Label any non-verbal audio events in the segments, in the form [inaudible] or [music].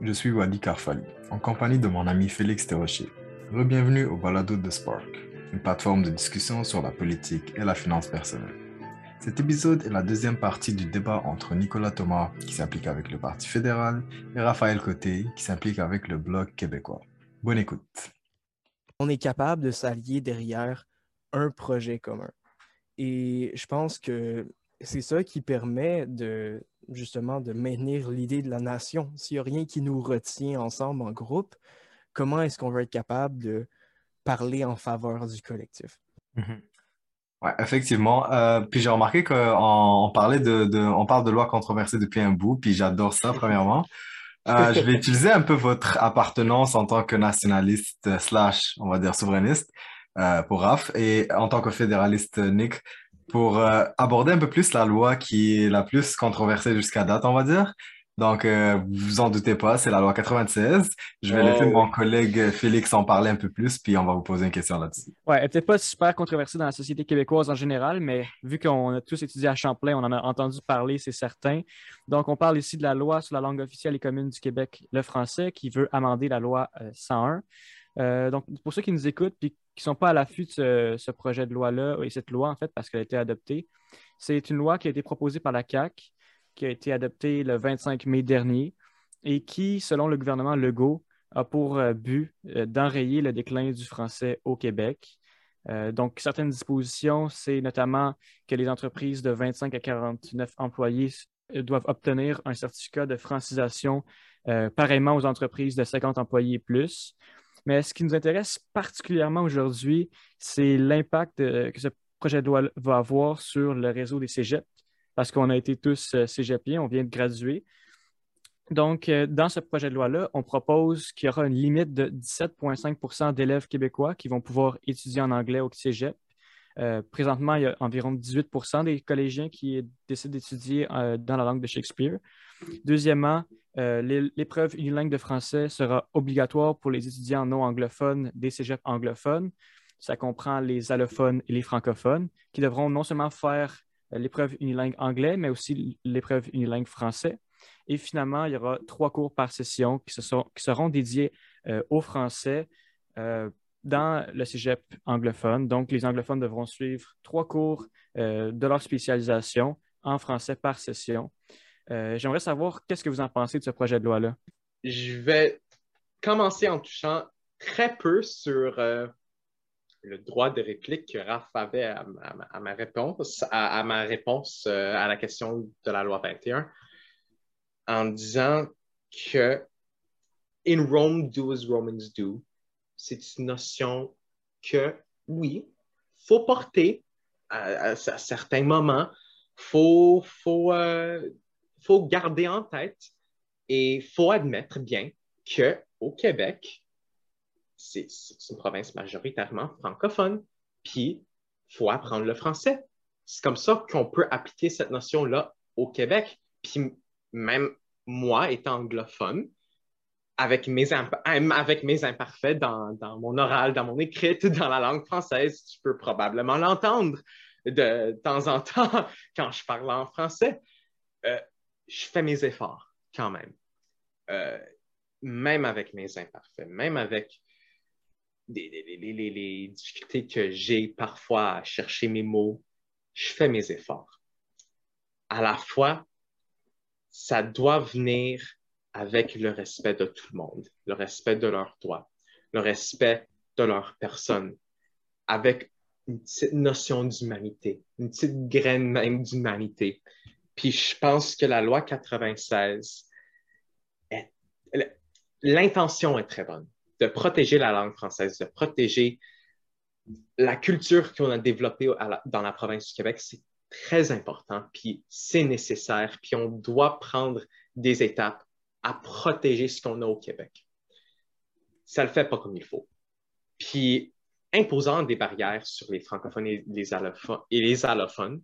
je suis Wadi Karfali, en compagnie de mon ami Félix Terrocher. Bienvenue au Balado de Spark, une plateforme de discussion sur la politique et la finance personnelle. Cet épisode est la deuxième partie du débat entre Nicolas Thomas, qui s'implique avec le Parti fédéral, et Raphaël Côté, qui s'implique avec le Bloc québécois. Bonne écoute. On est capable de s'allier derrière un projet commun. Et je pense que c'est ça qui permet de justement de maintenir l'idée de la nation. S'il n'y a rien qui nous retient ensemble en groupe, comment est-ce qu'on va être capable de parler en faveur du collectif? Mhm. Oui, effectivement. Euh, puis j'ai remarqué qu'on parlait de, on parle de loi controversée depuis un bout, puis j'adore ça, premièrement. [laughs] Euh, je vais utiliser un peu votre appartenance en tant que nationaliste slash, on va dire, souverainiste euh, pour RAF et en tant que fédéraliste, Nick pour euh, aborder un peu plus la loi qui est la plus controversée jusqu'à date, on va dire. Donc, euh, vous vous en doutez pas, c'est la loi 96. Je vais laisser mon collègue Félix en parler un peu plus, puis on va vous poser une question là-dessus. Ouais, elle n'est peut-être pas super controversée dans la société québécoise en général, mais vu qu'on a tous étudié à Champlain, on en a entendu parler, c'est certain. Donc, on parle ici de la loi sur la langue officielle et commune du Québec, le français, qui veut amender la loi 101. Euh, donc, pour ceux qui nous écoutent et qui ne sont pas à l'affût de ce, projet de loi-là, et cette loi, en fait, parce qu'elle a été adoptée, c'est une loi qui a été proposée par la CAC, qui a été adoptée le 25 mai dernier et qui, selon le gouvernement Legault, a pour euh, but euh, d'enrayer le déclin du français au Québec. donc, certaines dispositions, c'est notamment que les entreprises de 25 à 49 employés doivent obtenir un certificat de francisation pareillement aux entreprises de 50 employés et plus. Mais ce qui nous intéresse particulièrement aujourd'hui, c'est l'impact euh, que ce projet de loi va avoir sur le réseau des cégeps, parce qu'on a été tous euh, cégepiens, on vient de graduer. Donc, euh, dans ce projet de loi-là, on propose qu'il y aura une limite de 17,5% d'élèves québécois qui vont pouvoir étudier en anglais au cégep. présentement, il y a environ 18% des collégiens qui décident d'étudier dans la langue de Shakespeare. Deuxièmement, euh, l'épreuve unilingue de français sera obligatoire pour les étudiants non anglophones des cégeps anglophones. Ça comprend les allophones et les francophones qui devront non seulement faire euh, l'épreuve unilingue anglais, mais aussi l'épreuve unilingue français. Et finalement, il y aura trois cours par session qui, seront dédiés euh, aux Français dans le cégep anglophone. Donc, les anglophones devront suivre trois cours de leur spécialisation en français par session. Euh, j'aimerais savoir qu'est-ce que vous en pensez de ce projet de loi-là? Je vais commencer en touchant très peu sur euh, le droit de réplique que Raph avait à, ma réponse, à, ma réponse euh, à la question de la loi 21, en disant que in Rome do as Romans do, c'est une notion que oui, faut porter à, certains moments, faut, faut faut garder en tête et faut admettre bien qu'au Québec, c'est une province majoritairement francophone, puis faut apprendre le français. C'est comme ça qu'on peut appliquer cette notion-là au Québec. Puis même moi, étant anglophone, avec mes, avec mes imparfaits dans, dans, mon oral, dans mon écrite, [laughs] dans la langue française, tu peux probablement l'entendre de, temps en temps [laughs] quand je parle en français. Euh, je fais mes efforts quand même. Euh, même avec mes imparfaits, même avec les, difficultés que j'ai parfois à chercher mes mots, je fais mes efforts. À la fois, ça doit venir avec le respect de tout le monde, le respect de leurs droits, le respect de leur personne, avec une petite notion d'humanité, une petite graine même d'humanité. Puis je pense que la loi 96, l'intention est très bonne de protéger la langue française, de protéger la culture qu'on a développée dans la province du Québec. C'est très important, puis c'est nécessaire, puis on doit prendre des étapes à protéger ce qu'on a au Québec. Ça ne le fait pas comme il faut. Puis imposant des barrières sur les francophones et les et les allophones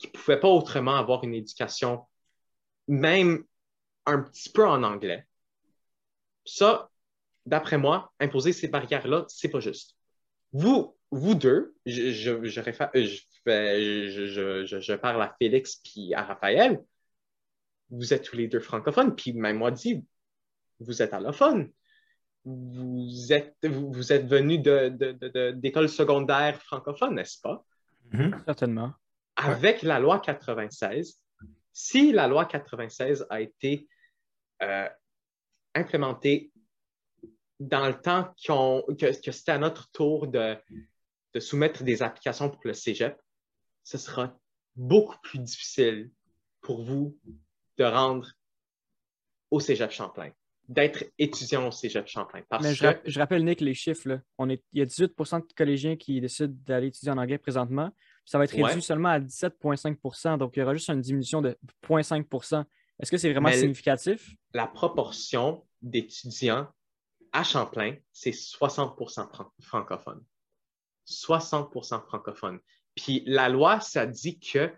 qui ne pouvaient pas autrement avoir une éducation, même un petit peu en anglais. Ça, d'après moi, imposer ces barrières-là, c'est pas juste. Vous, vous deux, je, je, je, je, parle à Félix puis à Raphaël, vous êtes tous les deux francophones, puis même moi dit, vous êtes allophone. Vous êtes, vous, vous êtes venu d'école de, de, secondaire francophone, n'est-ce pas? Mm-hmm. Certainement. Avec la loi 96, si la loi 96 a été euh, implémentée dans le temps que, que c'était à notre tour de, de soumettre des applications pour le cégep, ce sera beaucoup plus difficile pour vous de rendre au cégep Champlain, d'être étudiant au cégep Champlain. Mais je, rappelle, Nick, les chiffres. On est, il y a 18% de collégiens qui décident d'aller étudier en anglais présentement. Ça va être réduit seulement à 17,5% donc il y aura juste une diminution de 0,5% Est-ce que c'est vraiment significatif? La proportion d'étudiants à Champlain, c'est 60% francophone. 60% francophone. Puis la loi, ça dit que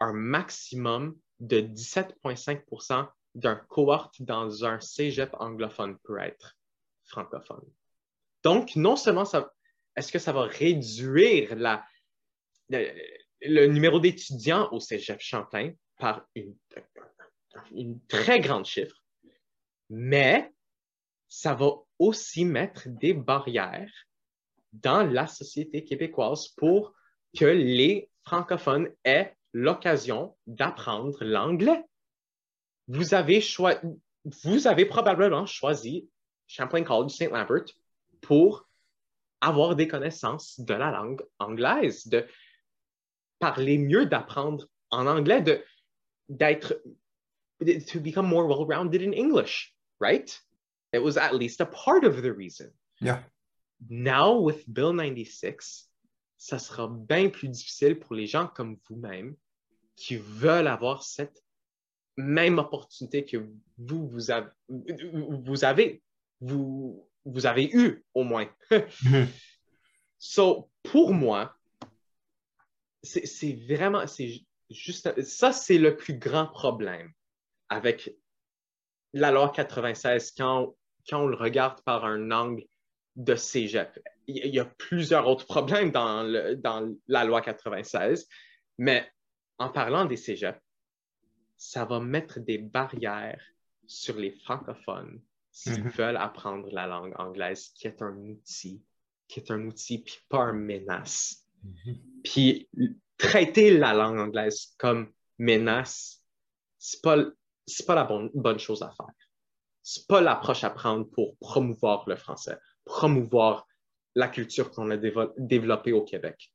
un maximum de 17,5% d'un cohorte dans un cégep anglophone peut être francophone. Donc, non seulement ça, est-ce que ça va réduire la, le, numéro d'étudiants au cégep Champlain par une, très grande chiffre, mais ça va aussi mettre des barrières dans la société québécoise pour que les francophones aient l'occasion d'apprendre l'anglais. Vous avez, vous avez probablement choisi Champlain College St. Lambert pour avoir des connaissances de la langue anglaise, de parler mieux, d'apprendre en anglais, de, d'être, to become more well-rounded in English, right? It was at least a part of the reason. Yeah. Now, with Bill 96, ça sera bien plus difficile pour les gens comme vous-même qui veulent avoir cette même opportunité que vous, vous avez, vous avez, vous, vous avez eu au moins. Mm-hmm. So, pour moi, c'est vraiment, c'est juste, ça, c'est le plus grand problème avec la loi 96 quand, quand on le regarde par un angle de cégep. Il y a plusieurs autres problèmes dans, le, dans la loi 96, mais en parlant des cégeps, ça va mettre des barrières sur les francophones s'ils mhm. veulent apprendre la langue anglaise, qui est un outil, qui est un outil, puis pas une menace. Puis traiter la langue anglaise comme menace, c'est pas, pas la bonne, bonne chose à faire. C'est pas l'approche à prendre pour promouvoir le français promouvoir la culture qu'on a développée au Québec.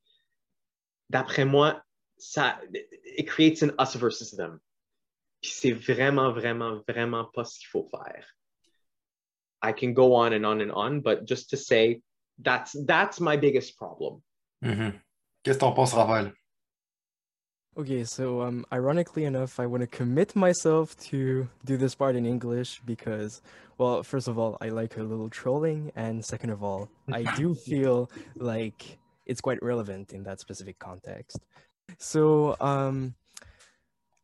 D'après moi, ça it creates an us versus them. Puis c'est vraiment, vraiment, vraiment pas ce qu'il faut faire. I can go on and on and on, but just to say, that's, that's my biggest problem. Mm-hmm. Qu'est-ce que t'en penses, Raphaël? Okay, so um, ironically enough, I want to commit myself to do this part in English because, well, first of all, I like a little trolling, and second of all, [laughs] I do feel like it's quite relevant in that specific context. So, um,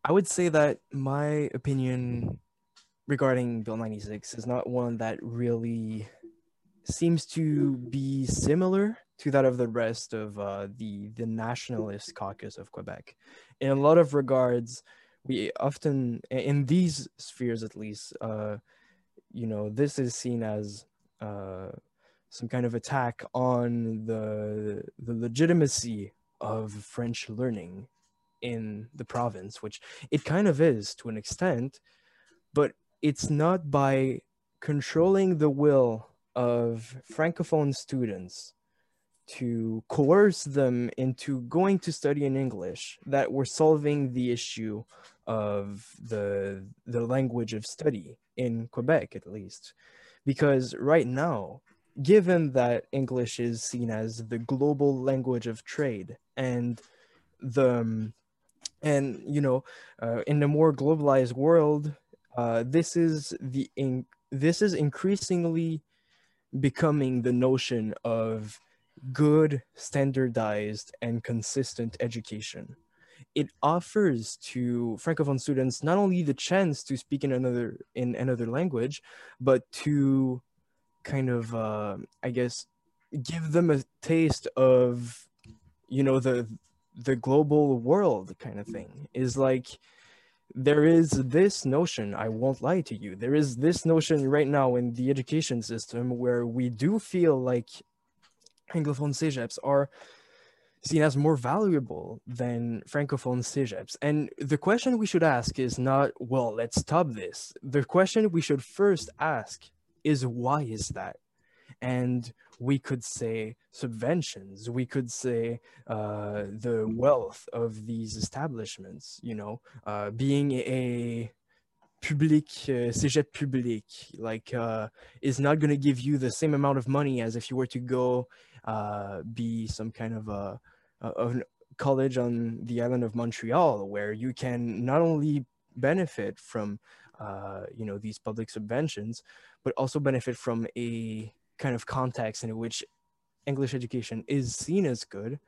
I would say that my opinion regarding Bill 96 is not one that really seems to be similar to that of the rest of uh, the the nationalist caucus of Quebec. In a lot of regards, we often, in these spheres at least, uh, you know, this is seen as uh, some kind of attack on the the legitimacy of French learning in the province, which it kind of is to an extent, but it's not by controlling the will of francophone students to coerce them into going to study in English that we're solving the issue of the the language of study in Quebec at least. Because right now given that English is seen as the global language of trade and the um, and you know uh, in a more globalized world uh, this is the in, this is increasingly becoming the notion of good, standardized, and consistent education. It offers to Francophone students not only the chance to speak in another in another language, but to kind of, uh, I guess, give them a taste of, you know, the the global world kind of thing. Is like there is this notion, I won't lie to you, there is this notion right now in the education system where we do feel like Anglophone CEGEPs are seen as more valuable than Francophone CEGEPs. And the question we should ask is not, well, let's stop this. The question we should first ask is, why is that? And we could say subventions, we could say uh, the wealth of these establishments, you know, uh, being a public, uh, cégep public, like uh, is not going to give you the same amount of money as if you were to go uh, be some kind of a, a, college on the island of Montreal, where you can not only benefit from, uh, you know, these public subventions, but also benefit from a kind of context in which English education is seen as good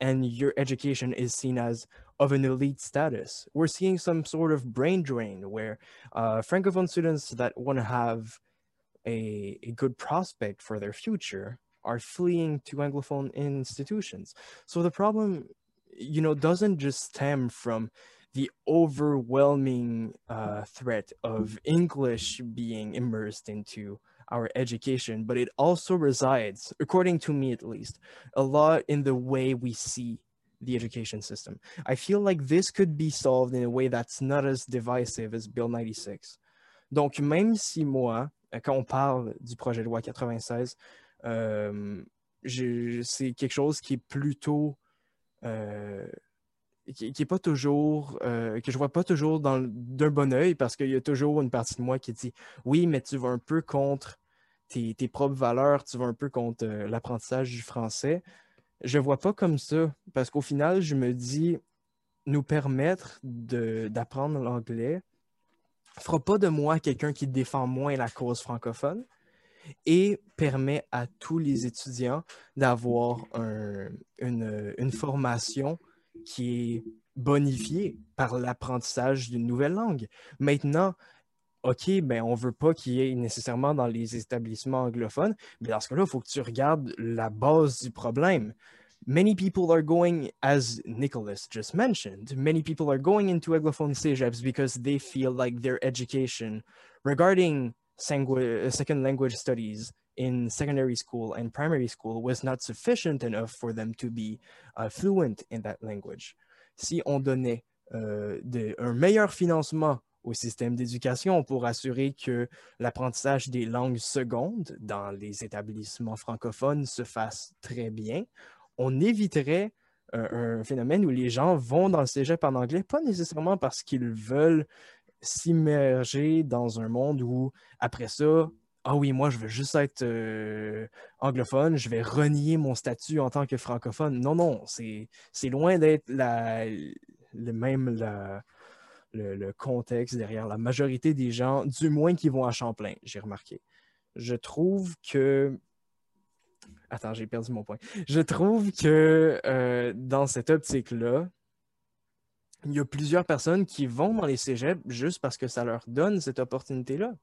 and your education is seen as of an elite status. We're seeing some sort of brain drain where uh, Francophone students that want to have a, a good prospect for their future are fleeing to Anglophone institutions. So the problem, you know, doesn't just stem from the overwhelming uh, threat of English being immersed into our education, but it also resides, according to me at least, a lot in the way we see the education system. I feel like this could be solved in a way that's not as divisive as Bill 96. Donc, même si moi, euh, quand on parle du projet de loi 96, euh, c'est quelque chose qui est plutôt euh, qui, qui est pas toujours, euh, que je vois pas toujours d'un bon oeil parce qu'il y a toujours une partie de moi qui dit oui, mais tu vas un peu contre tes, propres valeurs, tu vas un peu contre euh, l'apprentissage du français. Je vois pas comme ça parce qu'au final, je me dis nous permettre d'apprendre l'anglais fera pas de moi quelqu'un qui défend moins la cause francophone et permet à tous les étudiants d'avoir une, une formation qui est bonifié par l'apprentissage d'une nouvelle langue. Maintenant, OK, ben on veut pas qu'il y ait nécessairement dans les établissements anglophones, mais dans ce cas-là, il faut que tu regardes la base du problème. Many people are going, as Nicholas just mentioned, many people are going into Anglophone CEGEPs because they feel like their education regarding second language studies in secondary school and primary school was not sufficient enough for them to be uh, fluent in that language. Si on donnait euh, un meilleur financement au système d'éducation pour assurer que l'apprentissage des langues secondes dans les établissements francophones se fasse très bien, on éviterait euh, un phénomène où les gens vont dans le cégep en anglais, pas nécessairement parce qu'ils veulent s'immerger dans un monde où, après ça, ah oui, moi, je veux juste être euh, anglophone, je vais renier mon statut en tant que francophone. Non, non, c'est loin d'être le même contexte derrière la majorité des gens, du moins qui vont à Champlain, j'ai remarqué. Je trouve que. Attends, j'ai perdu mon point. Je trouve que euh, dans cette optique-là, il y a plusieurs personnes qui vont dans les cégeps juste parce que ça leur donne cette opportunité-là.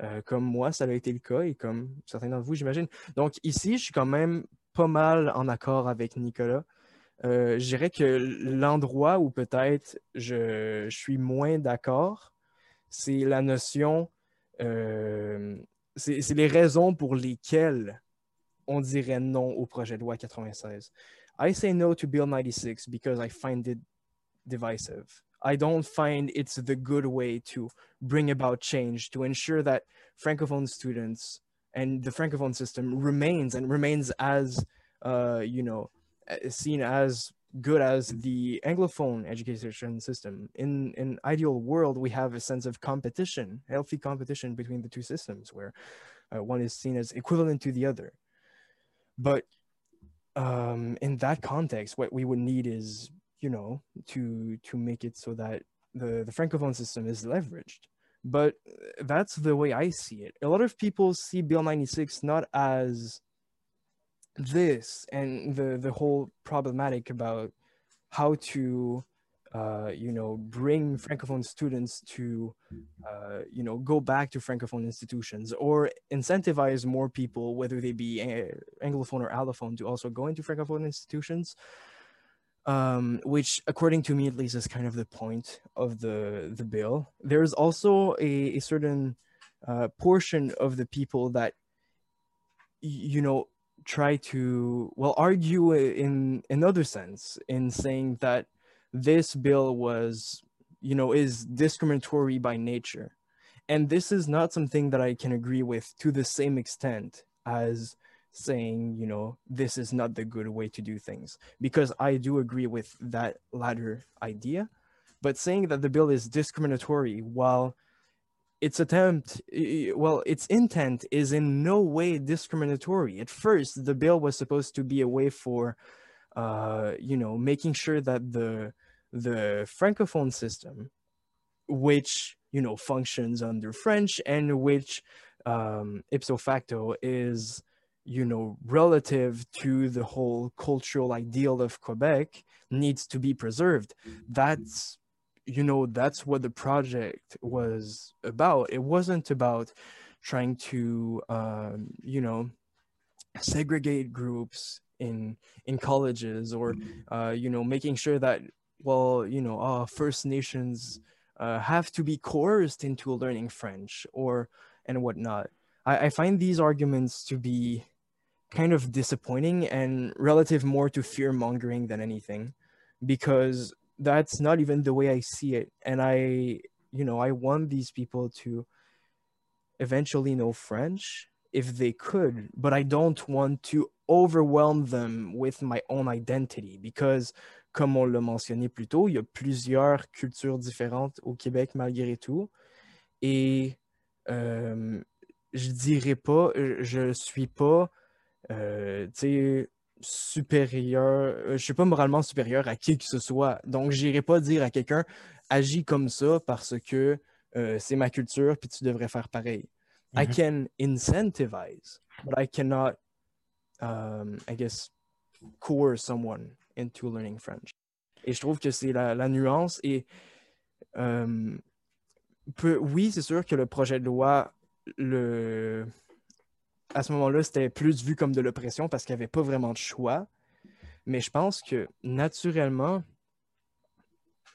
Euh, comme moi, ça a été le cas et comme certains d'entre vous, j'imagine. Donc ici, je suis quand même pas mal en accord avec Nicolas. Euh, je dirais que l'endroit où peut-être je, suis moins d'accord, c'est la notion, euh, c'est les raisons pour lesquelles on dirait non au projet de loi 96. I say no to Bill 96 because I find it divisive. I don't find it's the good way to bring about change to ensure that francophone students and the francophone system remains and remains as uh, you know seen as good as the anglophone education system in an ideal world we have a sense of competition healthy competition between the two systems where uh, one is seen as equivalent to the other but um, in that context what we would need is you know, to to make it so that the the francophone system is leveraged. But that's the way I see it. A lot of people see Bill 96 not as this and the the whole problematic about how to uh, you know bring francophone students to uh, you know go back to francophone institutions or incentivize more people whether they be anglophone or allophone to also go into francophone institutions um, which, according to me at least, is kind of the point of the the bill. There's also a, a certain uh, portion of the people that you know try to well argue in another sense in saying that this bill was you know is discriminatory by nature and this is not something that i can agree with to the same extent as saying you know this is not the good way to do things. Because i do agree with that latter idea. But saying that the bill is discriminatory while its attempt well its intent is in no way discriminatory. At first the bill was supposed to be a way for uh you know making sure that the the francophone system which you know functions under french and which um ipso facto is you know relative to the whole cultural ideal of quebec needs to be preserved. That's you know that's what the project was about. It wasn't about trying to um, you know segregate groups in in colleges or uh, you know making sure that well you know uh, first nations uh, have to be coerced into learning french or and whatnot. I, I find these arguments to be kind of disappointing and relative more to fear mongering than anything because that's not even the way I see it. And I, you know, I want these people to eventually know French if they could, but I don't want to overwhelm them with my own identity because, comme on l'a mentionné plus tôt, il y a plusieurs cultures différentes au Québec malgré tout. Et euh, je dirais pas, je suis pas, tu sais, supérieur, euh, je suis pas moralement supérieur à qui que ce soit. Donc, j'irai pas dire à quelqu'un agis comme ça parce que euh, c'est ma culture puis tu devrais faire pareil. I Mhm. can incentivize, but I cannot, um, I guess, coerce someone into learning French. Et je trouve que c'est la, la nuance. Et euh, peut- oui, c'est sûr que le projet de loi, le, à ce moment-là, c'était plus vu comme de l'oppression parce qu'il n'y avait pas vraiment de choix. Mais je pense que naturellement,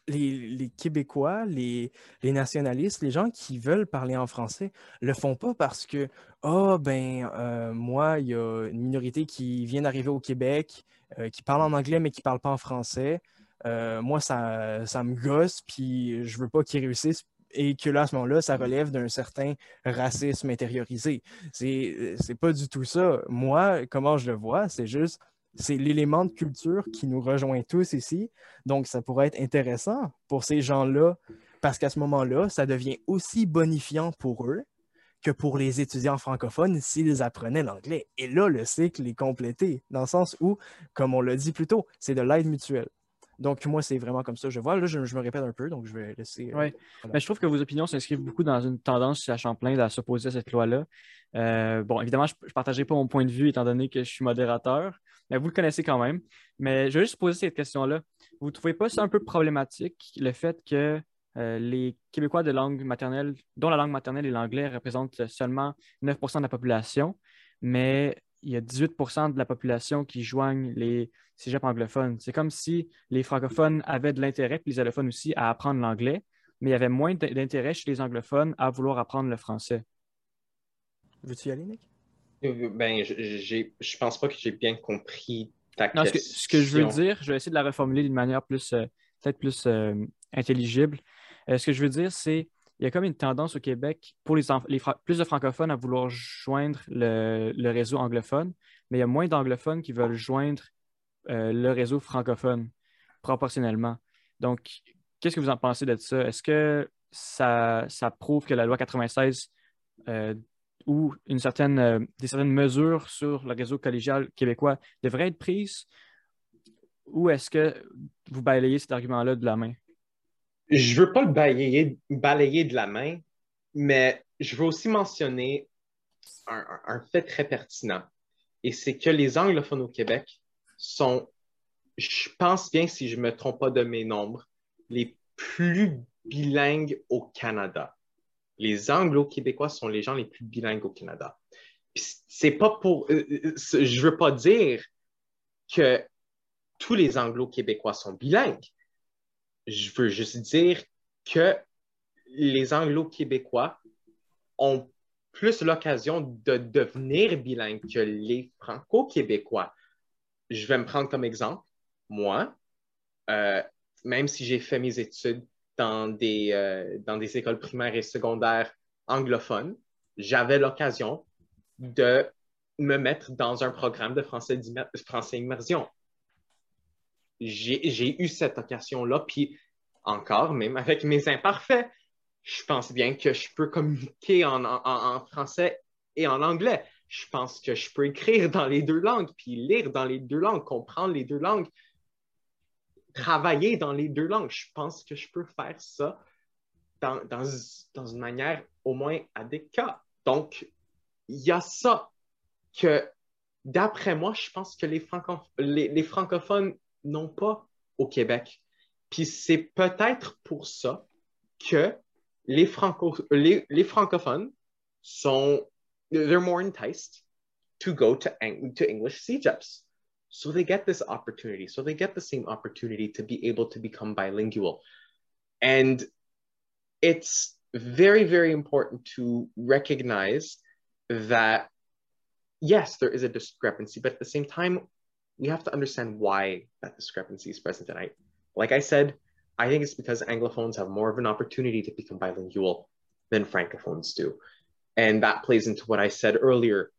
les, Québécois, les, nationalistes, les gens qui veulent parler en français, le font pas parce que, oh, ben, euh, moi, il y a une minorité qui vient d'arriver au Québec, euh, qui parle en anglais, mais qui parle pas en français. Euh, moi, ça, ça me gosse, puis je veux pas qu'ils réussissent. Et que là, à ce moment-là, ça relève d'un certain racisme intériorisé. C'est, c'est pas du tout ça. Moi, comment je le vois, c'est juste, c'est l'élément de culture qui nous rejoint tous ici. Donc, ça pourrait être intéressant pour ces gens-là, parce qu'à ce moment-là, ça devient aussi bonifiant pour eux que pour les étudiants francophones s'ils apprenaient l'anglais. Et là, le cycle est complété, dans le sens où, comme on l'a dit plus tôt, c'est de l'aide mutuelle. Donc, moi, c'est vraiment comme ça. Je vois, là, je, je me répète un peu, donc je vais laisser. euh, Ouais. Mais je trouve que vos opinions s'inscrivent beaucoup dans une tendance à Champlain à s'opposer à cette loi-là. Euh, bon, évidemment, je ne partagerai pas mon point de vue étant donné que je suis modérateur, mais vous le connaissez quand même. Mais je vais juste poser cette question-là. Vous ne trouvez pas ça un peu problématique, le fait que euh, les Québécois de langue maternelle, dont la langue maternelle est l'anglais, représentent seulement 9% de la population, mais il y a 18% de la population qui joignent les cégeps anglophones. C'est comme si les francophones avaient de l'intérêt, puis les allophones aussi, à apprendre l'anglais, mais il y avait moins d'intérêt chez les anglophones à vouloir apprendre le français. Veux-tu y aller, Nick? Euh, Ben, je- pense pas que j'ai bien compris ta Non, ce que, question. ce que je veux dire, je vais essayer de la reformuler d'une manière plus, euh, peut-être plus euh, intelligible. Euh, ce que je veux dire, c'est il y a comme une tendance au Québec pour les, les plus de francophones à vouloir joindre le, réseau anglophone, mais il y a moins d'anglophones qui veulent joindre euh, le réseau francophone proportionnellement. Donc, qu'est-ce que vous en pensez de ça? Est-ce que ça, ça prouve que la loi 96 euh, ou une certaine, euh, des certaines mesures sur le réseau collégial québécois devraient être prises? Ou est-ce que vous balayez cet argument-là de la main? Je veux pas le balayer, de la main, mais je veux aussi mentionner un, fait très pertinent. Et c'est que les anglophones au Québec sont, je pense bien, si je me trompe pas de mes nombres, les plus bilingues au Canada. Les anglo-québécois sont les gens les plus bilingues au Canada. C'est pas pour, euh, euh, je veux pas dire que tous les anglo-québécois sont bilingues. Je veux juste dire que les anglo-québécois ont plus l'occasion de devenir bilingues que les franco-québécois. Je vais me prendre comme exemple. Moi, euh, même si j'ai fait mes études dans des, euh, dans des écoles primaires et secondaires anglophones, j'avais l'occasion de me mettre dans un programme de français, français immersion. J'ai eu cette occasion-là, puis encore, même avec mes imparfaits, je pense bien que je peux communiquer en, en, français et en anglais. Je pense que je peux écrire dans les deux langues, puis lire dans les deux langues, comprendre les deux langues, travailler dans les deux langues. Je pense que je peux faire ça dans, dans, dans une manière au moins adéquate. Donc, il y a ça que, d'après moi, je pense que les, les, francophones n'ont pas au Québec. Puis c'est peut-être pour ça que les, franco les, les, francophones sont, they're more enticed to go to, to English CJEPs. So they get this opportunity. So they get the same opportunity to be able to become bilingual. And it's very, very important to recognize that, yes, there is a discrepancy, but at the same time, we have to understand why that discrepancy is present. And I, like I said, I think it's because Anglophones have more of an opportunity to become bilingual than Francophones do. And that plays into what I said earlier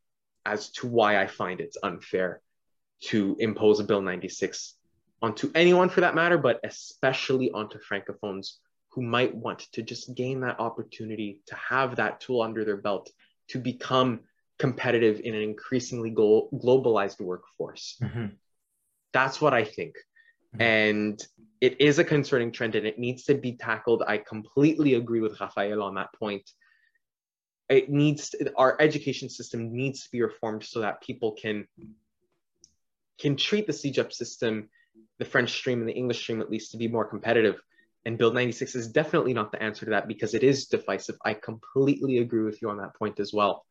as to why I find it's unfair to impose a Bill 96 onto anyone for that matter, but especially onto Francophones who might want to just gain that opportunity to have that tool under their belt to become competitive in an increasingly go- globalized workforce. Mm-hmm. That's what I think. Mm-hmm. And it is a concerning trend and it needs to be tackled. I completely agree with Rafael on that point. It needs to, our education system needs to be reformed so that people can can treat the CJEP system, the French stream and the English stream at least, to be more competitive. And Build 96 is definitely not the answer to that because it is divisive. I completely agree with you on that point as well.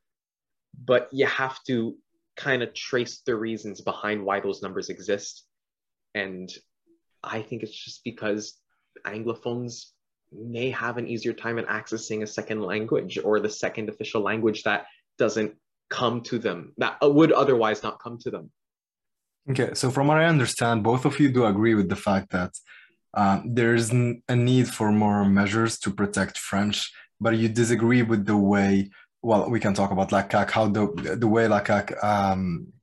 But you have to kind of trace the reasons behind why those numbers exist. And I think it's just because Anglophones may have an easier time in accessing a second language or the second official language that doesn't come to them, that would otherwise not come to them. Okay, so from what I understand, both of you do agree with the fact that um, there's a need for more measures to protect French, but you disagree with the way. Well, we can talk about like how the the way like um,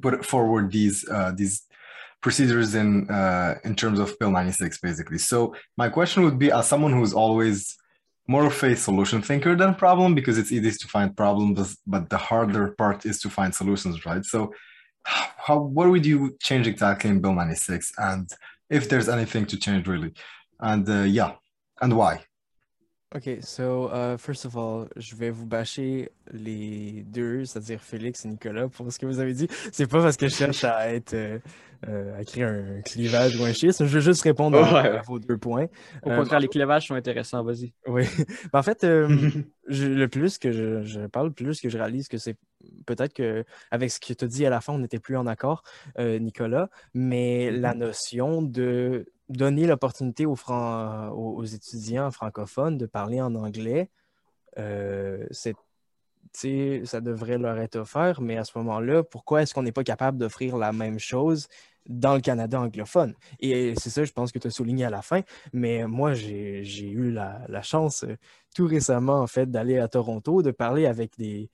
put forward these uh, these procedures in uh, in terms of Bill 96, basically. So my question would be, as someone who's always more of a solution thinker than problem, because it's easy to find problems, but the harder part is to find solutions, right? So how what would you change exactly in Bill 96, and if there's anything to change really, and uh, yeah, and why? OK, so uh, first of all, je vais vous bâcher les deux, c'est-à-dire Félix et Nicolas, pour ce que vous avez dit. C'est pas parce que je cherche à être euh, euh, à créer un clivage ou un schisme, je veux juste répondre à, vos deux points. Au euh, contraire, les clivages sont intéressants, vas-y. Oui. Ben, en fait, [laughs] le plus que je, je, parle, plus que je réalise que c'est peut-être que avec ce que tu as dit à la fin, on n'était plus en accord, Nicolas, mais la mm-hmm. notion de donner l'opportunité aux, aux, étudiants francophones de parler en anglais, euh, ça devrait leur être offert, mais à ce moment-là, pourquoi est-ce qu'on n'est pas capable d'offrir la même chose dans le Canada anglophone? Et c'est ça, je pense que tu as souligné à la fin, mais moi, j'ai eu la, chance euh, tout récemment, en fait, d'aller à Toronto, de parler avec des,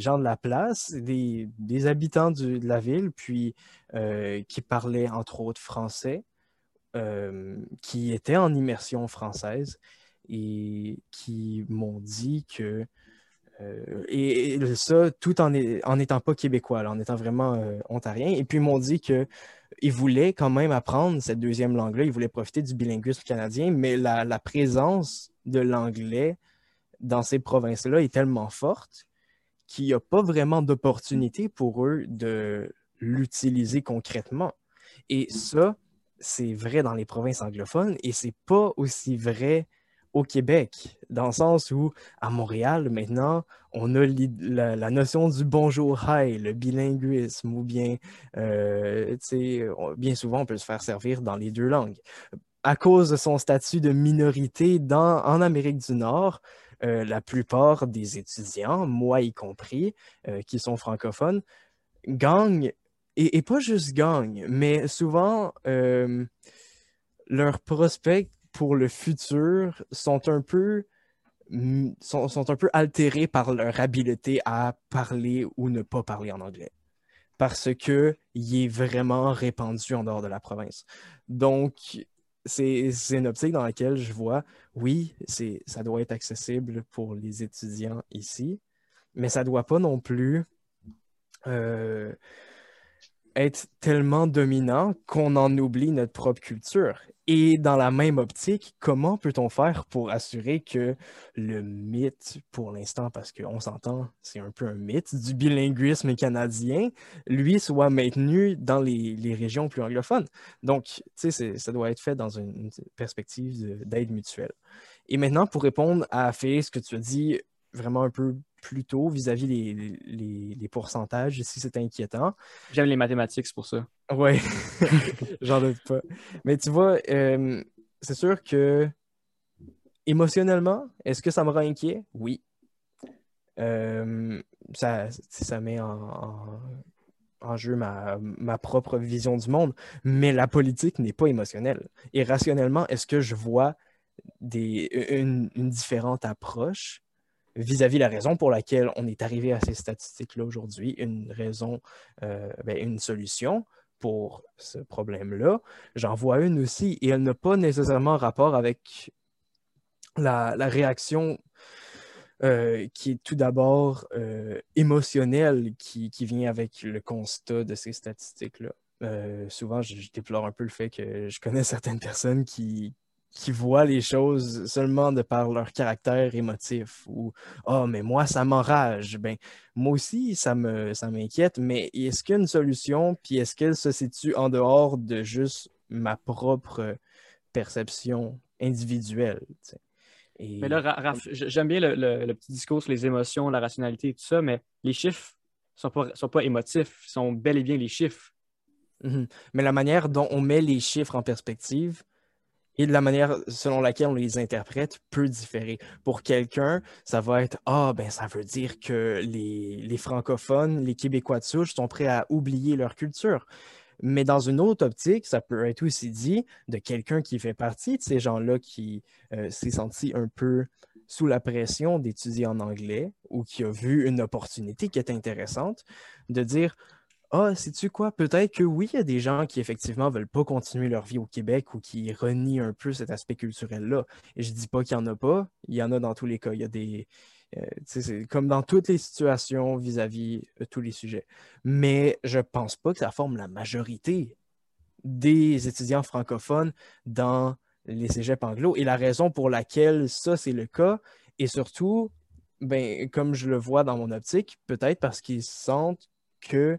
gens de la place, des, habitants de la ville, puis euh, qui parlaient entre autres français. Euh, qui étaient en immersion française et qui m'ont dit que euh, et, ça, tout en n'étant pas québécois, en étant vraiment euh, ontarien. Et puis, ils m'ont dit qu'ils voulaient quand même apprendre cette deuxième langue-là. Ils voulaient profiter du bilinguisme canadien, mais la, la présence de l'anglais dans ces provinces-là est tellement forte qu'il n'y a pas vraiment d'opportunité pour eux de l'utiliser concrètement. Et ça, c'est vrai dans les provinces anglophones et c'est pas aussi vrai au Québec, dans le sens où à Montréal, maintenant, on a la, notion du bonjour hi, le bilinguisme, ou bien, euh, bien souvent, on peut se faire servir dans les deux langues. À cause de son statut de minorité dans, en Amérique du Nord, euh, la plupart des étudiants, moi y compris, euh, qui sont francophones, gagnent, et, pas juste gagnent, mais souvent, euh, leurs prospects pour le futur sont un peu sont, un peu altérés par leur habileté à parler ou ne pas parler en anglais. Parce qu'il est vraiment répandu en dehors de la province. Donc, c'est une optique dans laquelle je vois, oui, ça doit être accessible pour les étudiants ici, mais ça doit pas non plus euh, être tellement dominant qu'on en oublie notre propre culture. Et dans la même optique, comment peut-on faire pour assurer que le mythe, pour l'instant, parce qu'on s'entend, c'est un peu un mythe du bilinguisme canadien, lui soit maintenu dans les, régions plus anglophones? Donc, tu sais, ça doit être fait dans une, perspective d'aide mutuelle. Et maintenant, pour répondre à ce que tu as dit vraiment un peu plus tôt vis-à-vis les, les, pourcentages, si c'est inquiétant. J'aime les mathématiques, c'est pour ça. Oui, [laughs] [laughs] j'en doute pas. Mais tu vois, euh, c'est sûr que émotionnellement, est-ce que ça me rend inquiet? Oui. Euh, ça, ça met en, en, jeu ma, ma, propre vision du monde, mais la politique n'est pas émotionnelle. Et rationnellement, est-ce que je vois des, une, une différente approche? Vis-à-vis la raison pour laquelle on est arrivé à ces statistiques-là aujourd'hui, une raison, euh, ben, une solution pour ce problème-là. J'en vois une aussi, et elle n'a pas nécessairement rapport avec la, réaction euh, qui est tout d'abord euh, émotionnelle, qui, vient avec le constat de ces statistiques-là. souvent, je, déplore un peu le fait que je connais certaines personnes qui, qui voient les choses seulement de par leur caractère émotif ou oh mais moi ça m'enrage ben moi aussi ça me ça m'inquiète mais est-ce qu'il y a une solution puis est-ce qu'elle se situe en dehors de juste ma propre perception individuelle mais là Raph, j'aime bien le, petit discours sur les émotions la rationalité et tout ça mais les chiffres sont pas sont pas émotifs sont bel et bien les chiffres. Mm-hmm. mais la manière dont on met les chiffres en perspective et de la manière selon laquelle on les interprète peut différer. Pour quelqu'un, ça va être Ah, ben ça veut dire que les, francophones, les Québécois de souche sont prêts à oublier leur culture. Mais dans une autre optique, ça peut être aussi dit de quelqu'un qui fait partie de ces gens-là qui euh, s'est senti un peu sous la pression d'étudier en anglais ou qui a vu une opportunité qui est intéressante, de dire ah, sais-tu quoi? Peut-être que oui, il y a des gens qui effectivement veulent pas continuer leur vie au Québec ou qui renient un peu cet aspect culturel-là. Et je dis pas qu'il y en a pas, il y en a dans tous les cas. Il y a des. Euh, c'est comme dans toutes les situations vis-à-vis de tous les sujets. Mais je pense pas que ça forme la majorité des étudiants francophones dans les cégeps anglo. Et la raison pour laquelle ça, c'est le cas, et surtout, ben, comme je le vois dans mon optique, peut-être parce qu'ils sentent que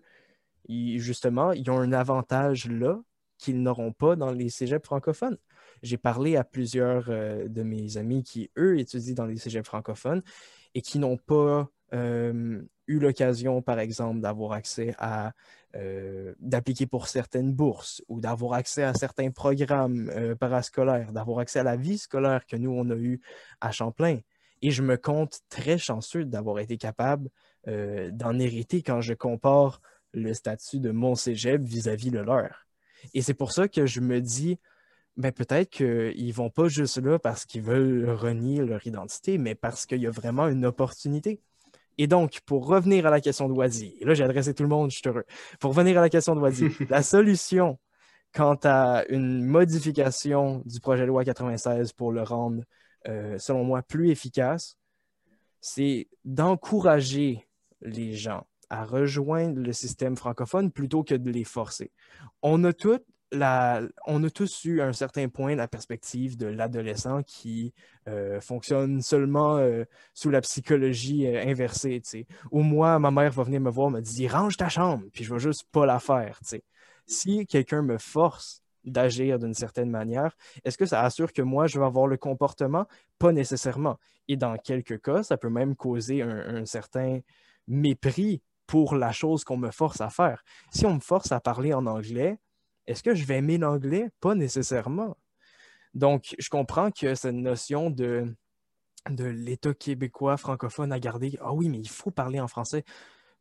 justement, ils ont un avantage là qu'ils n'auront pas dans les cégeps francophones. J'ai parlé à plusieurs euh, de mes amis qui, eux, étudient dans les cégeps francophones et qui n'ont pas euh, eu l'occasion, par exemple, d'avoir accès à euh, d'appliquer pour certaines bourses ou d'avoir accès à certains programmes parascolaires, d'avoir accès à la vie scolaire que nous, on a eu à Champlain. Et je me compte très chanceux d'avoir été capable d'en hériter quand je compare le statut de mon cégep vis-à-vis de leur. Et c'est pour ça que je me dis, ben peut-être qu'ils ne vont pas juste là parce qu'ils veulent renier leur identité, mais parce qu'il y a vraiment une opportunité. Et donc, pour revenir à la question de Wadi, et là j'ai adressé tout le monde, je suis heureux. Pour revenir à la question de Wadi, [laughs] la solution quant à une modification du projet de loi 96 pour le rendre, euh, selon moi, plus efficace, c'est d'encourager les gens à rejoindre le système francophone plutôt que de les forcer. On a, on a tous eu à un certain point la perspective de l'adolescent qui euh, fonctionne seulement euh, sous la psychologie euh, inversée, Ou moi, ma mère va venir me voir, me dire range ta chambre, puis je vais juste pas la faire. Si quelqu'un me force d'agir d'une certaine manière. Est-ce que ça assure que moi, je vais avoir le comportement? Pas nécessairement. Et dans quelques cas, ça peut même causer un, certain mépris pour la chose qu'on me force à faire. Si on me force à parler en anglais, est-ce que je vais aimer l'anglais? Pas nécessairement. Donc, je comprends que cette notion de, de l'État québécois francophone à garder, ah oui, mais il faut parler en français.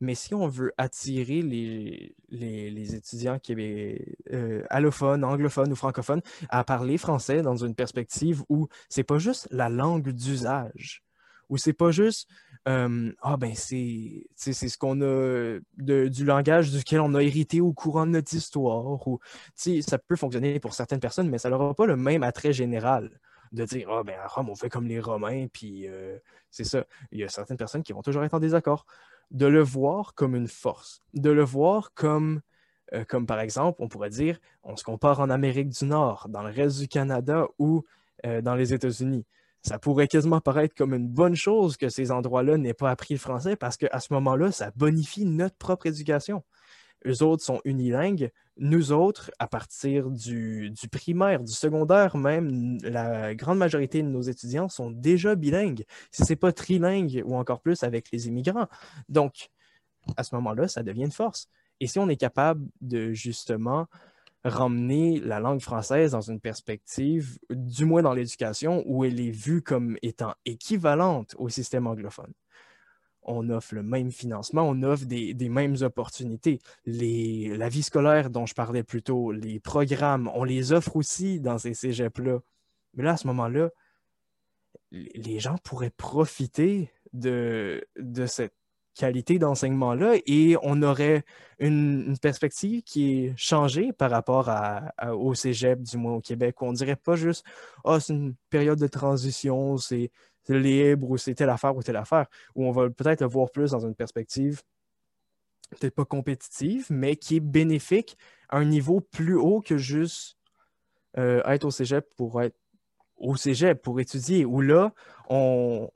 Mais si on veut attirer les, les, étudiants québé... Euh, allophones, anglophones ou francophones à parler français dans une perspective où c'est pas juste la langue d'usage, où c'est pas juste ah ben c'est ce qu'on a du langage duquel on a hérité au courant de notre histoire. Ou, ça peut fonctionner pour certaines personnes, mais ça n'aura pas le même attrait général de dire Ah ben à Rome, on fait comme les Romains, puis c'est ça. Il y a certaines personnes qui vont toujours être en désaccord de le voir comme une force, de le voir comme, comme par exemple, on pourrait dire, on se compare en Amérique du Nord, dans le reste du Canada ou dans les États-Unis. Ça pourrait quasiment paraître comme une bonne chose que ces endroits-là n'aient pas appris le français parce qu'à ce moment-là, ça bonifie notre propre éducation. Eux autres sont unilingues. Nous autres, à partir du, primaire, du secondaire même, la grande majorité de nos étudiants sont déjà bilingues, si ce n'est pas trilingue ou encore plus avec les immigrants. Donc, à ce moment-là, ça devient une force. Et si on est capable de justement ramener la langue française dans une perspective, du moins dans l'éducation, où elle est vue comme étant équivalente au système anglophone, on offre le même financement, on offre des, mêmes opportunités. La vie scolaire dont je parlais plus tôt, les programmes, on les offre aussi dans ces cégeps-là. Mais là, à ce moment-là, les gens pourraient profiter de, de cette qualité d'enseignement-là et on aurait une, perspective qui est changée par rapport au cégep, du moins au Québec. On dirait pas juste « Ah, c'est une période de transition, c'est libre ou c'est telle affaire ou telle affaire, où on va peut-être le voir plus dans une perspective peut-être pas compétitive, mais qui est bénéfique à un niveau plus haut que juste euh, être au cégep pour être au cégep, pour étudier, où là, on,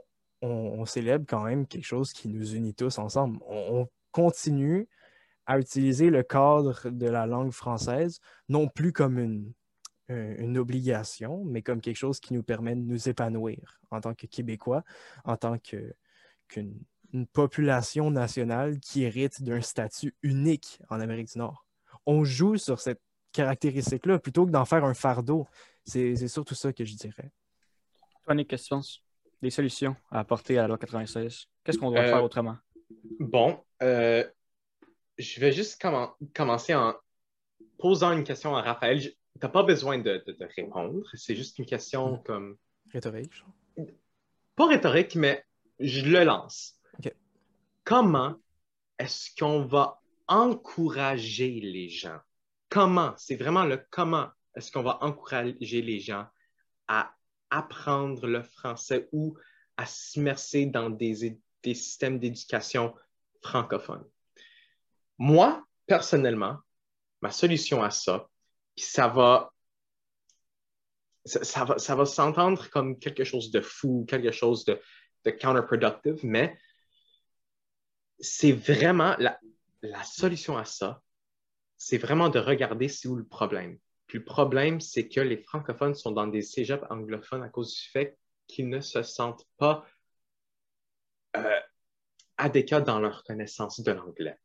célèbre quand même quelque chose qui nous unit tous ensemble. on, continue à utiliser le cadre de la langue française, non plus comme une, une obligation, mais comme quelque chose qui nous permet de nous épanouir en tant que Québécois, en tant qu'une population nationale qui hérite d'un statut unique en Amérique du Nord. On joue sur cette caractéristique-là plutôt que d'en faire un fardeau. C'est surtout ça que je dirais. Toi, Nick, que des solutions à apporter à la loi 96? Qu'est-ce qu'on doit faire euh, autrement? Bon, euh, je vais juste commencer en posant une question à Raphaël n'as pas besoin de, répondre. C'est juste une question hmm. comme. Rhétorique, Pas rhétorique, mais je le lance. Comment est-ce qu'on va encourager les gens? Comment? C'est vraiment le comment est-ce qu'on va encourager les gens à apprendre le français ou à s'immerser dans des, systèmes d'éducation francophones? Moi, personnellement, ma solution à ça, ça va, s'entendre comme quelque chose de fou, quelque chose de, de counterproductive, mais c'est vraiment la, la solution à ça, c'est vraiment de regarder c'est où le problème. Puis le problème, c'est que les francophones sont dans des cégeps anglophones à cause du fait qu'ils ne se sentent pas euh, adéquats dans leur connaissance de l'anglais.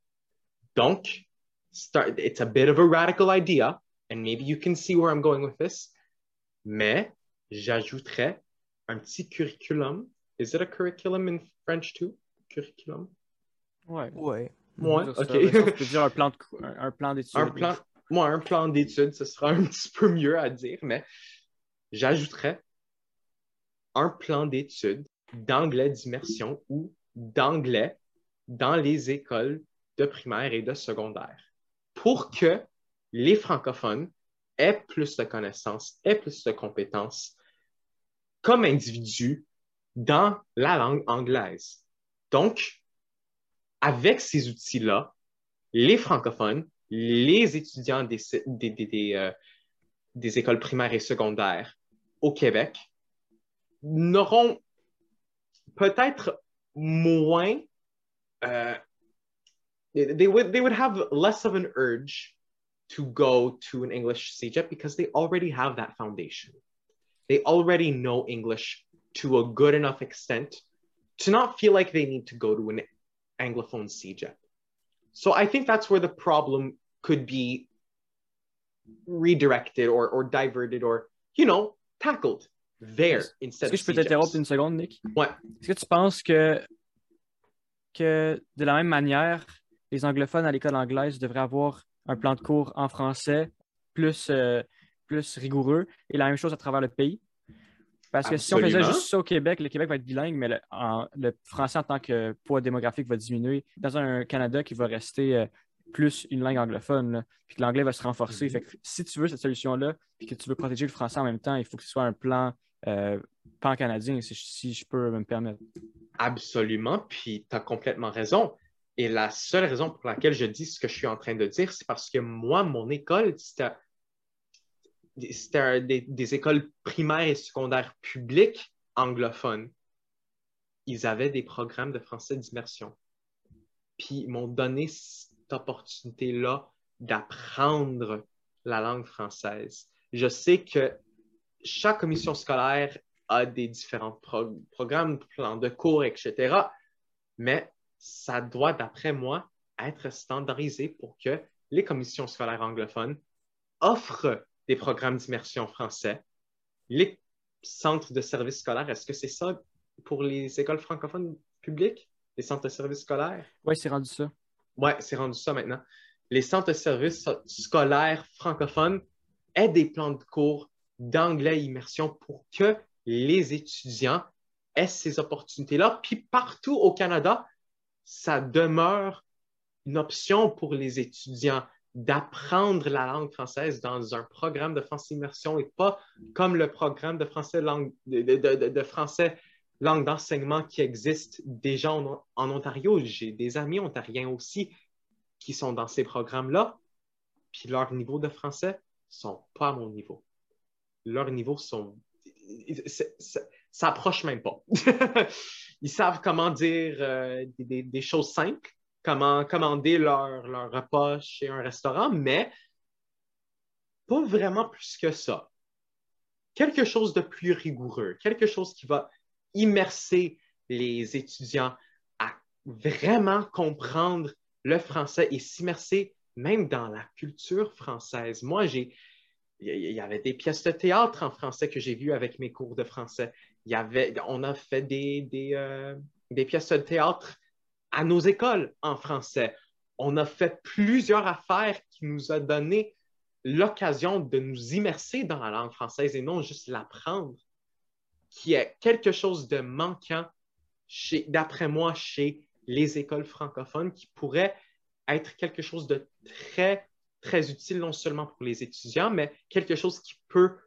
Donc, it's a bit of a radical idea, and maybe you can see where I'm going with this, mais j'ajouterais un petit curriculum. Is it a curriculum in French too? Curriculum? Ouais. Ouais. Ouais, ok. Je peux dire un plan, un, plan d'études. Un plan, moi, un plan d'études, ce sera [laughs] un petit peu mieux à dire, mais j'ajouterais un plan d'études d'anglais d'immersion ou d'anglais dans les écoles de primaire et de secondaire pour que les francophones aient plus de connaissances, aient plus de compétences comme individus dans la langue anglaise. Donc, avec ces outils-là, les francophones, les étudiants des, euh, des, écoles primaires et secondaires au Québec n'auront peut-être moins, uh, they, would, they would have less of an urge to go to an English CEGEP because they already have that foundation. They already know English to a good enough extent to not feel like they need to go to an Anglophone CEGEP. So I think that's where the problem could be redirected or, or diverted or, you know, tackled there Est-ce instead que of je peux t'interrompre une seconde, Nick? Ouais. Est-ce que tu penses que, que de la même manière, les anglophones à l'école anglaise devraient avoir un plan de cours en français plus, euh, plus rigoureux et la même chose à travers le pays? Parce que si on faisait juste ça au Québec, le Québec va être bilingue, mais le, en- le français en tant que poids démographique va diminuer dans un Canada qui va rester euh, plus une langue anglophone, là, puis que l'anglais va se renforcer. Mhm. Fait que si tu veux cette solution-là, puis que tu veux protéger le français en même temps, il faut que ce soit un plan euh, pan-canadien, si, si je peux me permettre. Absolument, puis tu as complètement raison. Et la seule raison pour laquelle je dis ce que je suis en train de dire, c'est parce que moi, mon école, c'était c'était des, des écoles primaires et secondaires publiques anglophones. Ils avaient des programmes de français d'immersion. Puis ils m'ont donné opportunité-là d'apprendre la langue française. Je sais que chaque commission scolaire a des différents pro- programmes, plans de cours, etc. Mais ça doit, d'après moi, être standardisé pour que les commissions scolaires anglophones offrent des programmes d'immersion français. Les centres de services scolaires, est-ce que c'est ça pour les écoles francophones publiques, les centres de services scolaires? Oui, c'est rendu ça. Ouais, c'est rendu ça maintenant. Les centres de services scolaires francophones aient des plans de cours d'anglais immersion pour que les étudiants aient ces opportunités-là. Puis partout au Canada, ça demeure une option pour les étudiants d'apprendre la langue française dans un programme de français immersion et pas comme le programme de français de français langue d'enseignement qui existe déjà en, Ontario. J'ai des amis ontariens aussi qui sont dans ces programmes-là, puis leur niveau de français sont pas à mon niveau. Leurs niveaux sont... Ça même pas. [laughs] Ils savent comment dire euh, des, des- des choses simples, comment commander leur, leur repas chez un restaurant, mais pas vraiment plus que ça. Quelque chose de plus rigoureux, quelque chose qui va immerser les étudiants à vraiment comprendre le français et s'immerser même dans la culture française. Moi, j'ai, il y- avait des pièces de théâtre en français que j'ai vues avec mes cours de français. Il y avait, on a fait des, euh, pièces de théâtre à nos écoles en français. On a fait plusieurs affaires qui nous a donné l'occasion de nous immerser dans la langue française et non juste l'apprendre, qui est quelque chose de manquant, d'après moi, chez les écoles francophones, qui pourrait être quelque chose de très, très utile, non seulement pour les étudiants, mais quelque chose qui peut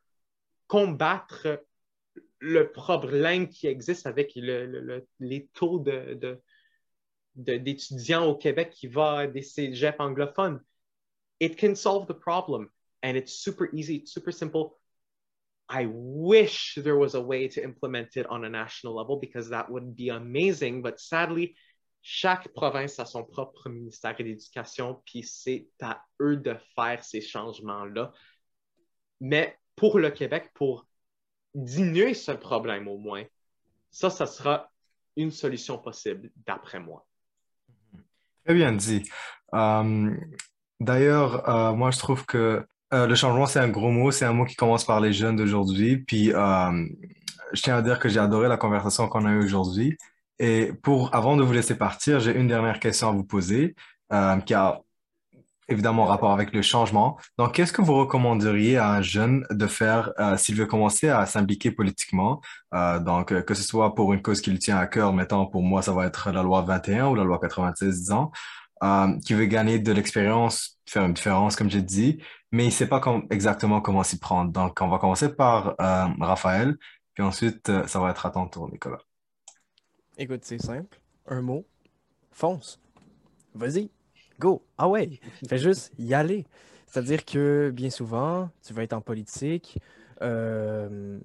combattre le problème qui existe avec le- le- le- les taux d'étudiants au Québec qui à des cégeps anglophones. It can solve the problem and it's super easy, it's super simple. I wish there was a way to implement it on a national level because that would be amazing. But sadly, chaque province a son propre ministère de l'éducation, puis c'est à eux de faire ces changements-là. Mais pour le Québec, pour diminuer ce problème au moins, ça, ça sera une solution possible, d'après moi. Très bien dit. Euh, d'ailleurs, euh, moi, je trouve que euh, le changement, c'est un gros mot. C'est un mot qui commence par les jeunes d'aujourd'hui. Puis, euh, je tiens à dire que j'ai adoré la conversation qu'on a eue aujourd'hui. Et pour, avant de vous laisser partir, j'ai une dernière question à vous poser, euh, qui a évidemment rapport avec le changement. Donc, qu'est-ce que vous recommanderiez à un jeune de faire s'il veut commencer à s'impliquer politiquement? Donc, que ce soit pour une cause qui lui tient à cœur, mettons, pour moi, ça va être la loi 21 ou la loi 96, disons, euh, qui veut gagner de l'expérience, faire une différence, comme j'ai dit, mais il ne sait pas exactement comment s'y prendre. Donc, on va commencer par euh, Raphaël, puis ensuite, euh, ça va être à ton tour, Nicolas. Écoute, c'est simple. Un mot. Fonce. Vas-y. Go. Ah ouais. Fais juste y aller. C'est-à-dire que bien souvent, tu vas être en politique. Moi,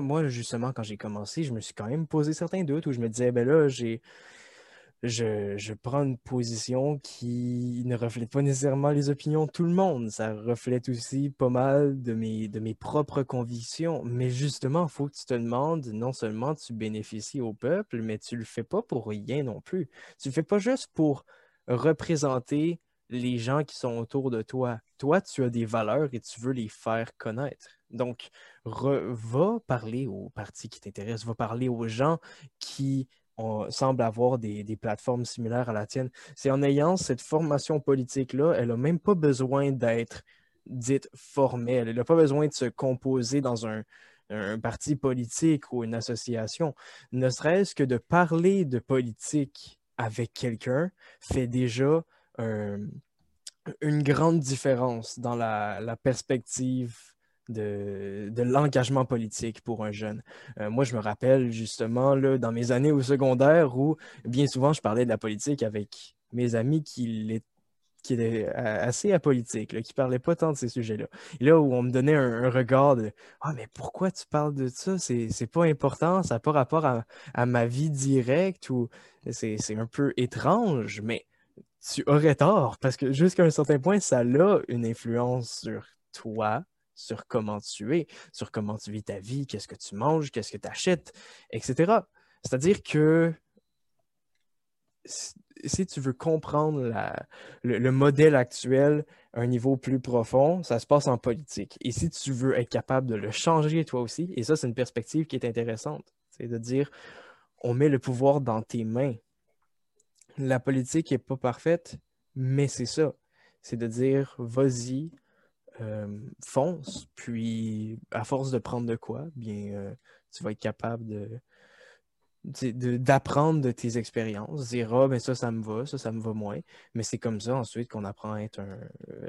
moi, justement, quand j'ai commencé, je me suis quand même posé certains doutes où je me disais, ben là, j'ai je, prends une position qui ne reflète pas nécessairement les opinions de tout le monde. Ça reflète aussi pas mal de mes, de mes propres convictions. Mais justement, il faut que tu te demandes, non seulement tu bénéficies au peuple, mais tu le fais pas pour rien non plus. Tu le fais pas juste pour représenter les gens qui sont autour de toi. Toi, tu as des valeurs et tu veux les faire connaître. Donc, va parler aux partis qui t'intéressent, va parler aux gens qui on semble avoir des, plateformes similaires à la tienne. C'est en ayant cette formation politique-là, elle n'a même pas besoin d'être dite formelle. Elle n'a pas besoin de se composer dans un, parti politique ou une association. Ne serait-ce que de parler de politique avec quelqu'un fait déjà une grande différence dans la perspective de, l'engagement politique pour un jeune. Euh, moi, je me rappelle justement là, dans mes années au secondaire où bien souvent je parlais de la politique avec mes amis qui, qui étaient assez apolitiques, qui ne parlaient pas tant de ces sujets-là. Et là où on me donnait un, regard de Ah, mais pourquoi tu parles de ça? C'est, pas important, ça n'a pas rapport à, à, ma vie directe ou c'est un peu étrange, mais tu aurais tort parce que jusqu'à un certain point, ça a une influence sur toi, sur comment tu es, sur comment tu vis ta vie, qu'est-ce que tu manges, qu'est-ce que tu achètes, etc. C'est-à-dire que si tu veux comprendre le, modèle actuel à un niveau plus profond, ça se passe en politique. Et si tu veux être capable de le changer toi aussi, et ça, c'est une perspective qui est intéressante, c'est de dire, on met le pouvoir dans tes mains. La politique n'est pas parfaite, mais c'est ça. C'est de dire, vas-y, euh, fonce, puis à force de prendre de quoi, bien, euh, tu vas être capable de d'apprendre de, tes expériences, dire ah ben ça ça me va, ça ça me va moins, mais c'est comme ça ensuite qu'on apprend à être euh,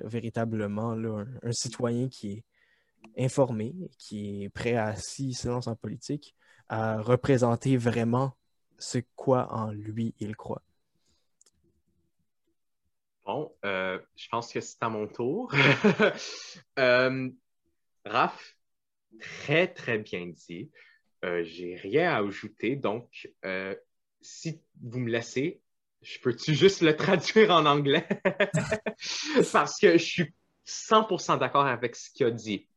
véritablement un, citoyen qui est informé, qui est prêt à s'il se en politique, à représenter vraiment ce quoi en lui il croit. Bon, euh, je pense que c'est à mon tour. [laughs] euh, Raph, très, très bien dit. Euh, J'ai rien à ajouter. Donc, euh, si vous me laissez, je peux-tu [laughs] juste le traduire en anglais? [laughs] Parce que je suis 100% d'accord avec ce qu'il a dit.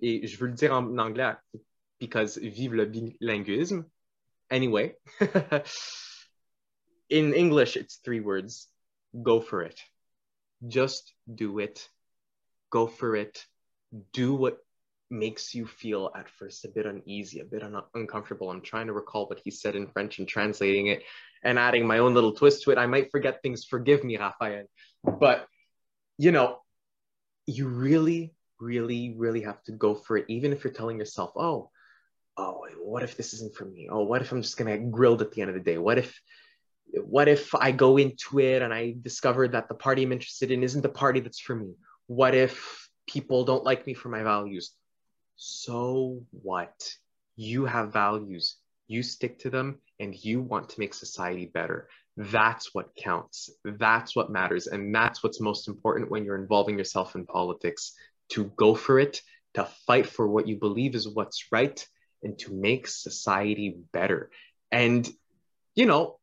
Et je veux le dire en anglais, because vive le bilinguisme. Anyway, in English, it's three words. Go for it. Just do it. Go for it. Do what makes you feel at first a bit uneasy, a bit un- uncomfortable. I'm trying to recall what he said in French and translating it and adding my own little twist to it. I might forget things. Forgive me, Raphael. But, you know, you really, really, really have to go for it, even if you're telling yourself, oh, oh, what if this isn't for me? Oh, what if I'm just going to get grilled at the end of the day? What if what if I go into it and I discover that the party I'm interested in isn't the party that's for me? What if people don't like me for my values? So what? You have values, you stick to them, and you want to make society better. That's what counts. That's what matters. And that's what's most important when you're involving yourself in politics to go for it, to fight for what you believe is what's right, and to make society better. And, you know,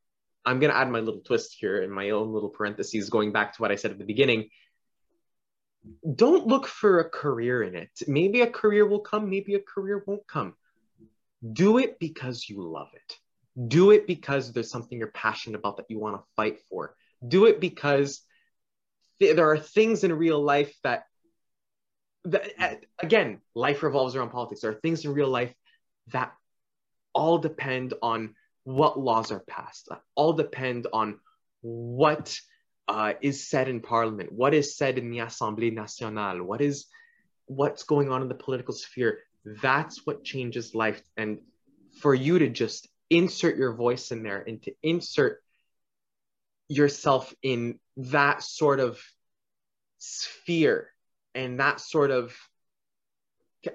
I'm going to add my little twist here in my own little parentheses, going back to what I said at the beginning. Don't look for a career in it. Maybe a career will come, maybe a career won't come. Do it because you love it. Do it because there's something you're passionate about that you want to fight for. Do it because th- there are things in real life that, that, again, life revolves around politics. There are things in real life that all depend on what laws are passed. all depend on what uh, is said in Parliament, what is said in the Assemblée Nationale, what is what's going on in the political sphere. That's what changes life. And for you to just insert your voice in there and to insert yourself in that sort of sphere and that sort of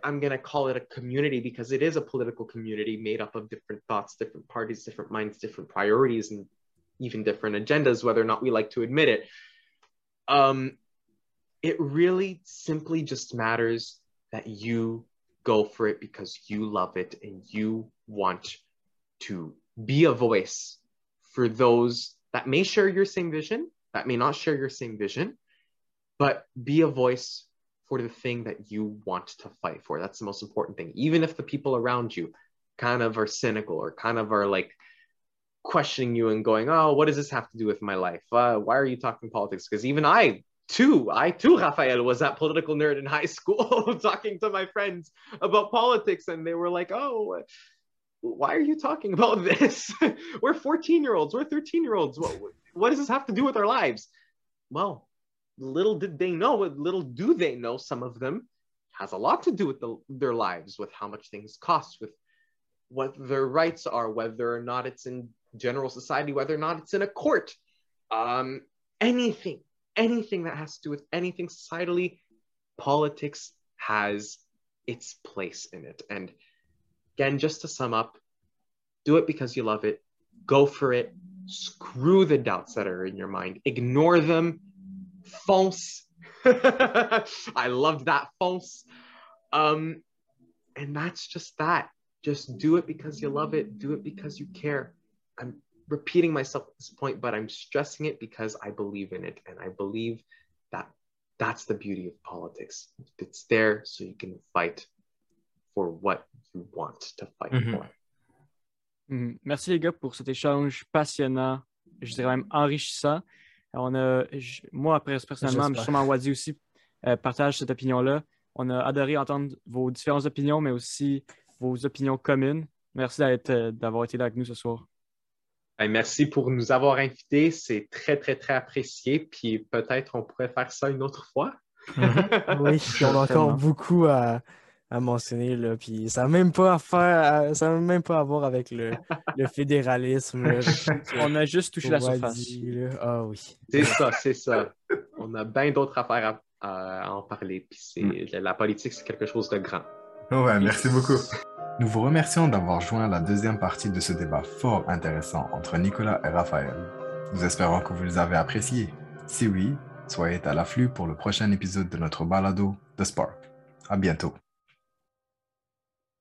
I'm going to call it a community because it is a political community made up of different thoughts, different parties, different minds, different priorities, and even different agendas, whether or not we like to admit it. Um, it really simply just matters that you go for it because you love it and you want to be a voice for those that may share your same vision, that may not share your same vision, but be a voice for the thing that you want to fight for. That's the most important thing. Even if the people around you kind of are cynical or kind of are like questioning you and going, oh, what does this have to do with my life? Uh, why are you talking politics? Because even I too, I too, Raphael, was that political nerd in [laughs] high school [laughs] talking to my friends about politics, and they were like, oh, why are you talking about [laughs] this? we're 14 year olds, we're 13 year olds. What, what does this have to do with our lives? Well, little did they know, little do they know, some of them has a lot to do with the, their lives, with how much things cost, with what their rights are, whether or not it's in general society, whether or not it's in a court, um, anything, anything that has to do with anything societally, politics has its place in it. And again, just to sum up, do it because you love it, go for it, screw the doubts that are in your mind, ignore them, fonce. [laughs] I loved that fonce. Um, and that's just that. Just do it because you love it, do it because you care. I'm repeating myself at this point, but I'm stressing it because I believe in it. And I believe that that's the beauty of politics. It's there so you can fight for what you want to fight mm -hmm. for. Mm -hmm. Merci les gars pour cet échange passionnant, je dirais même enrichissant. On a, je, moi, personnellement, mais sûrement Wadi aussi euh, partage cette opinion-là. On a adoré entendre vos différentes opinions, mais aussi vos opinions communes. Merci euh, d'avoir été là avec nous ce soir. Ben, merci pour nous avoir invités. C'est très, très, très apprécié. Puis peut-être on pourrait faire ça une autre fois. Mhm. [laughs] oui, on a encore beaucoup à, à mentionner. Là, puis ça n'a même pas à faire, ça même pas à voir avec le, le [laughs] fédéralisme. [laughs] on a juste touché la surface. Ah oui. C'est ça, c'est ça. On a bien d'autres affaires à, en parler. Puis mm. la politique, c'est quelque chose de grand. ouais, merci beaucoup. Nous vous remercions d'avoir joint la deuxième partie de ce débat fort intéressant entre Nicolas et Raphaël. Nous espérons que vous les avez appréciés. Si oui, soyez à l'afflux pour le prochain épisode de notre balado The Spark. À bientôt.